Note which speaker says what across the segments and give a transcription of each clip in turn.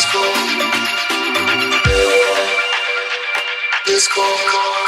Speaker 1: Disco. Disco.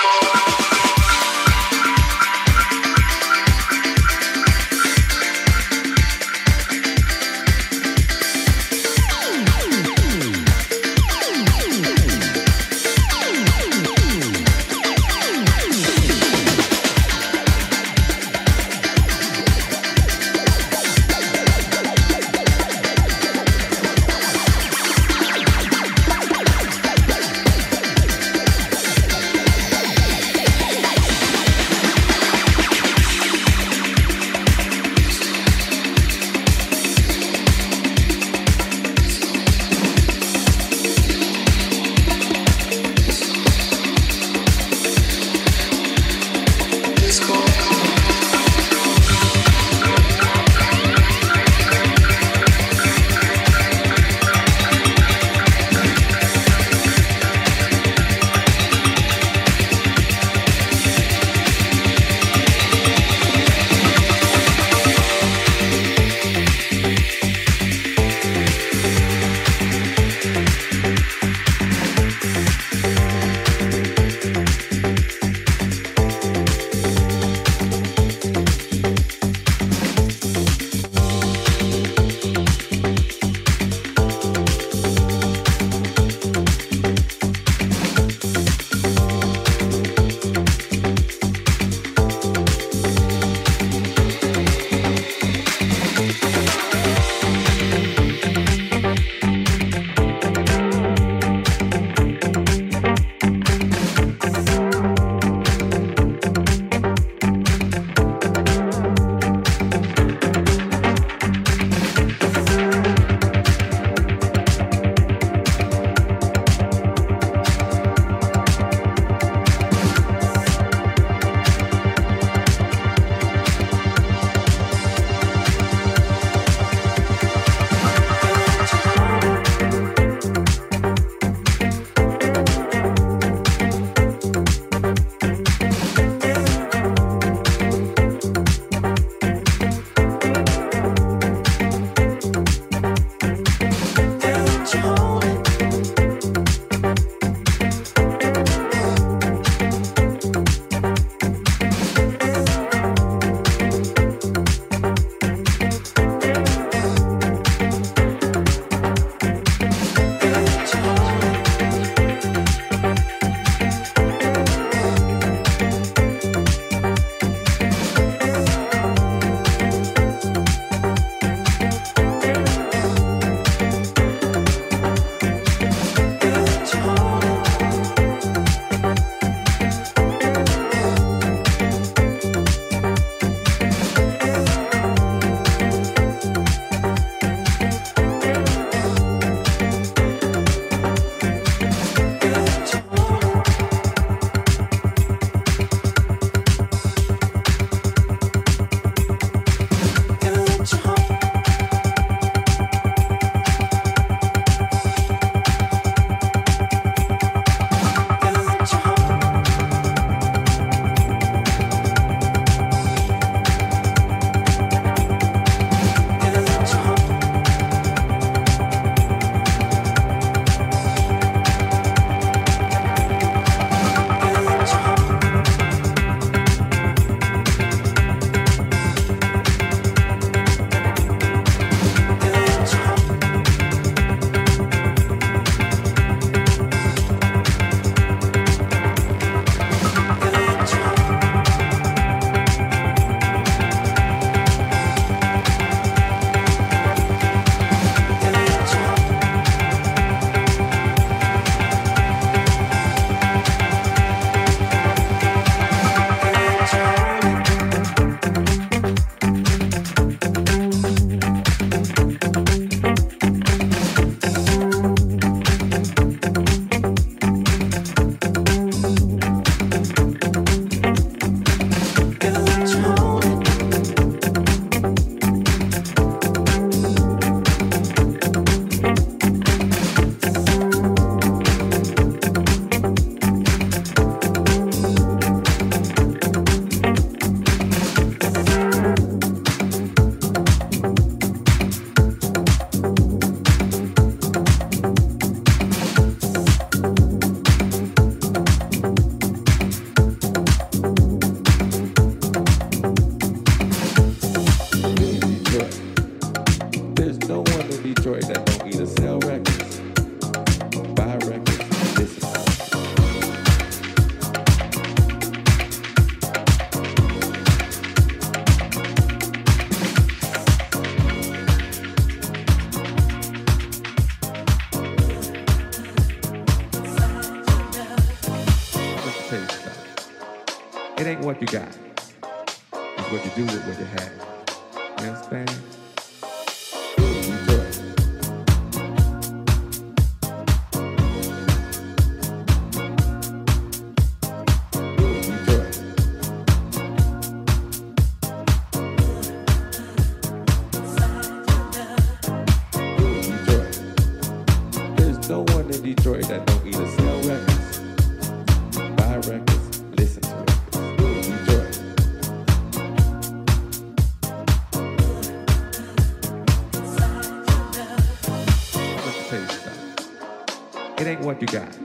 Speaker 1: what you got.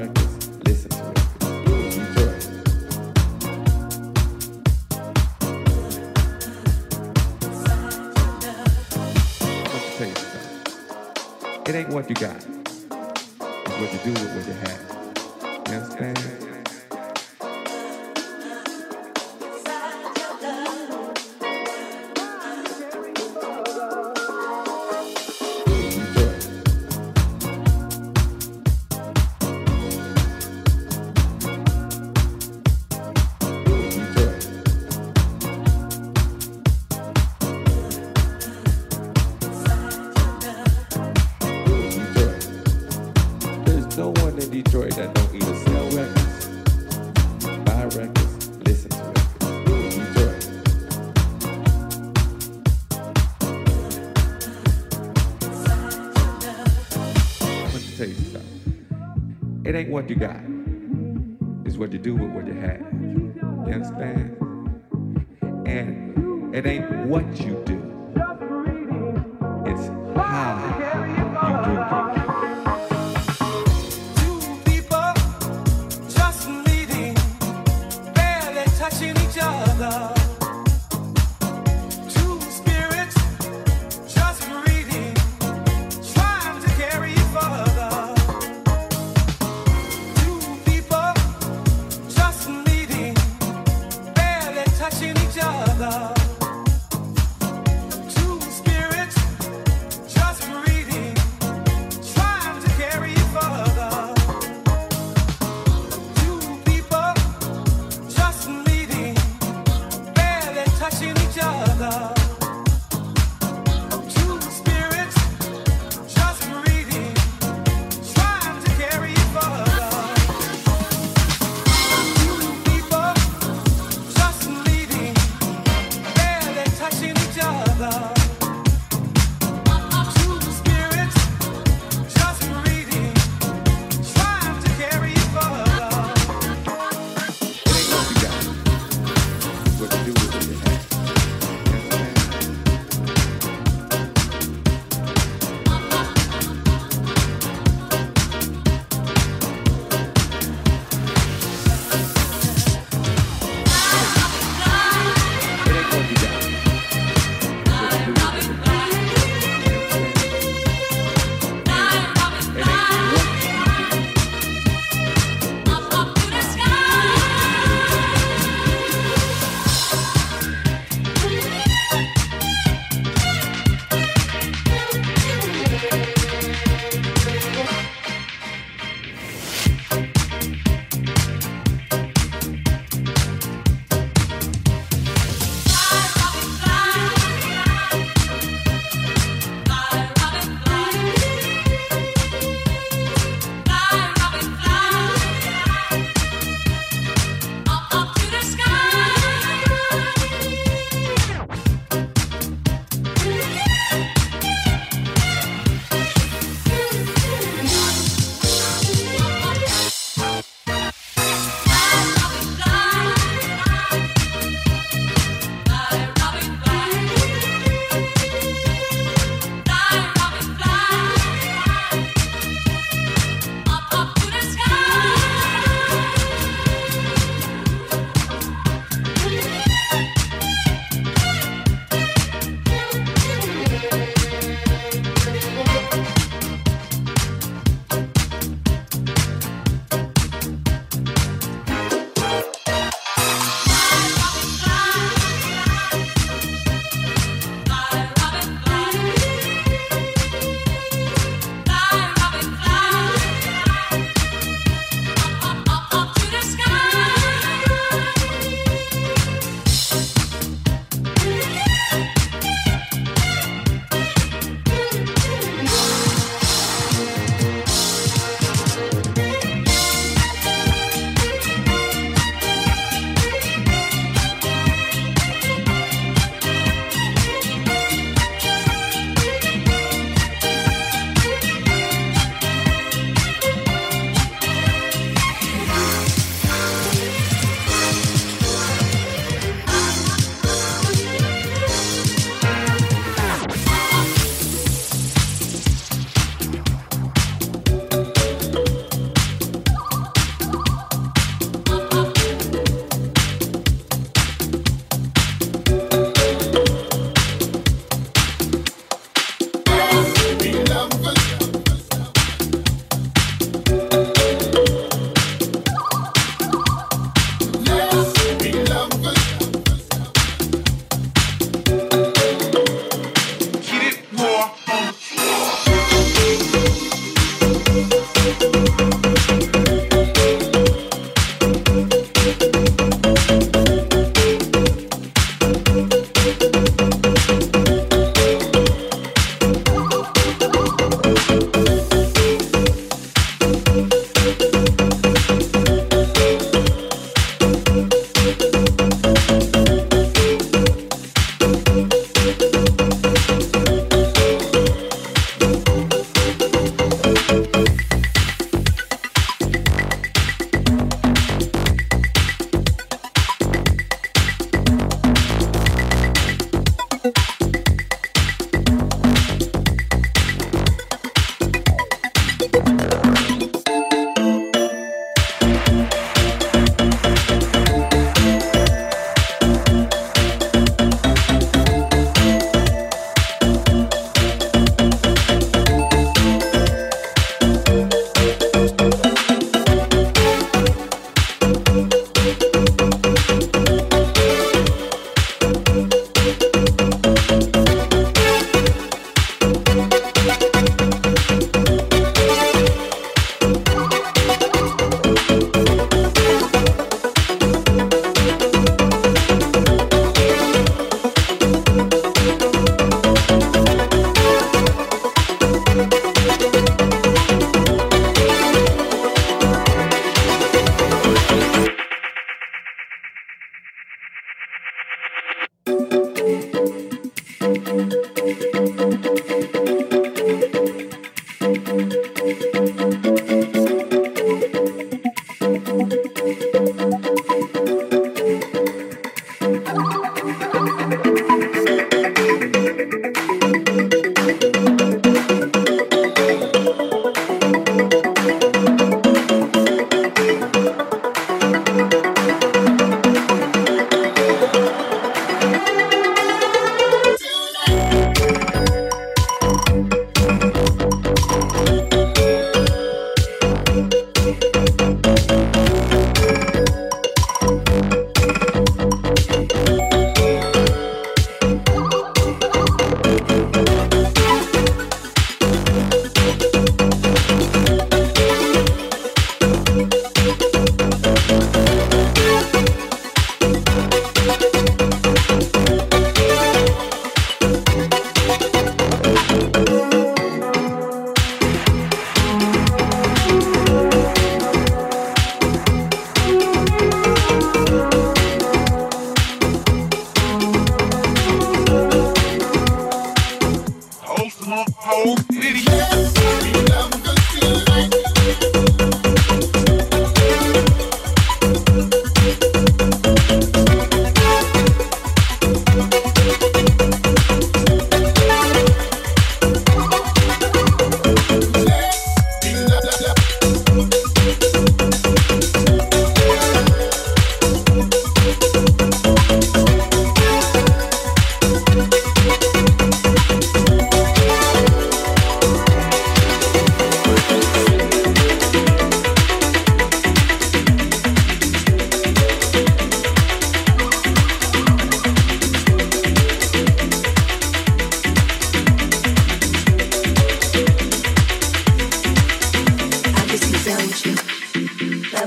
Speaker 1: practice, listen to it. Enjoy. It ain't what you got. It's what you do with what you have. You understand? you,
Speaker 2: got.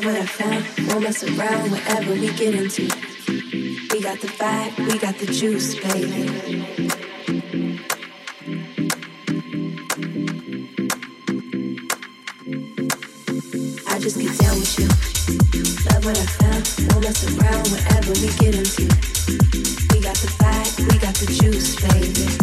Speaker 2: what I found. Won't mess around whatever we get into. We got the vibe, we got the juice, baby. I just get down with you. Love what I found. Won't mess around whatever we get into. We got the vibe, we got the juice, baby.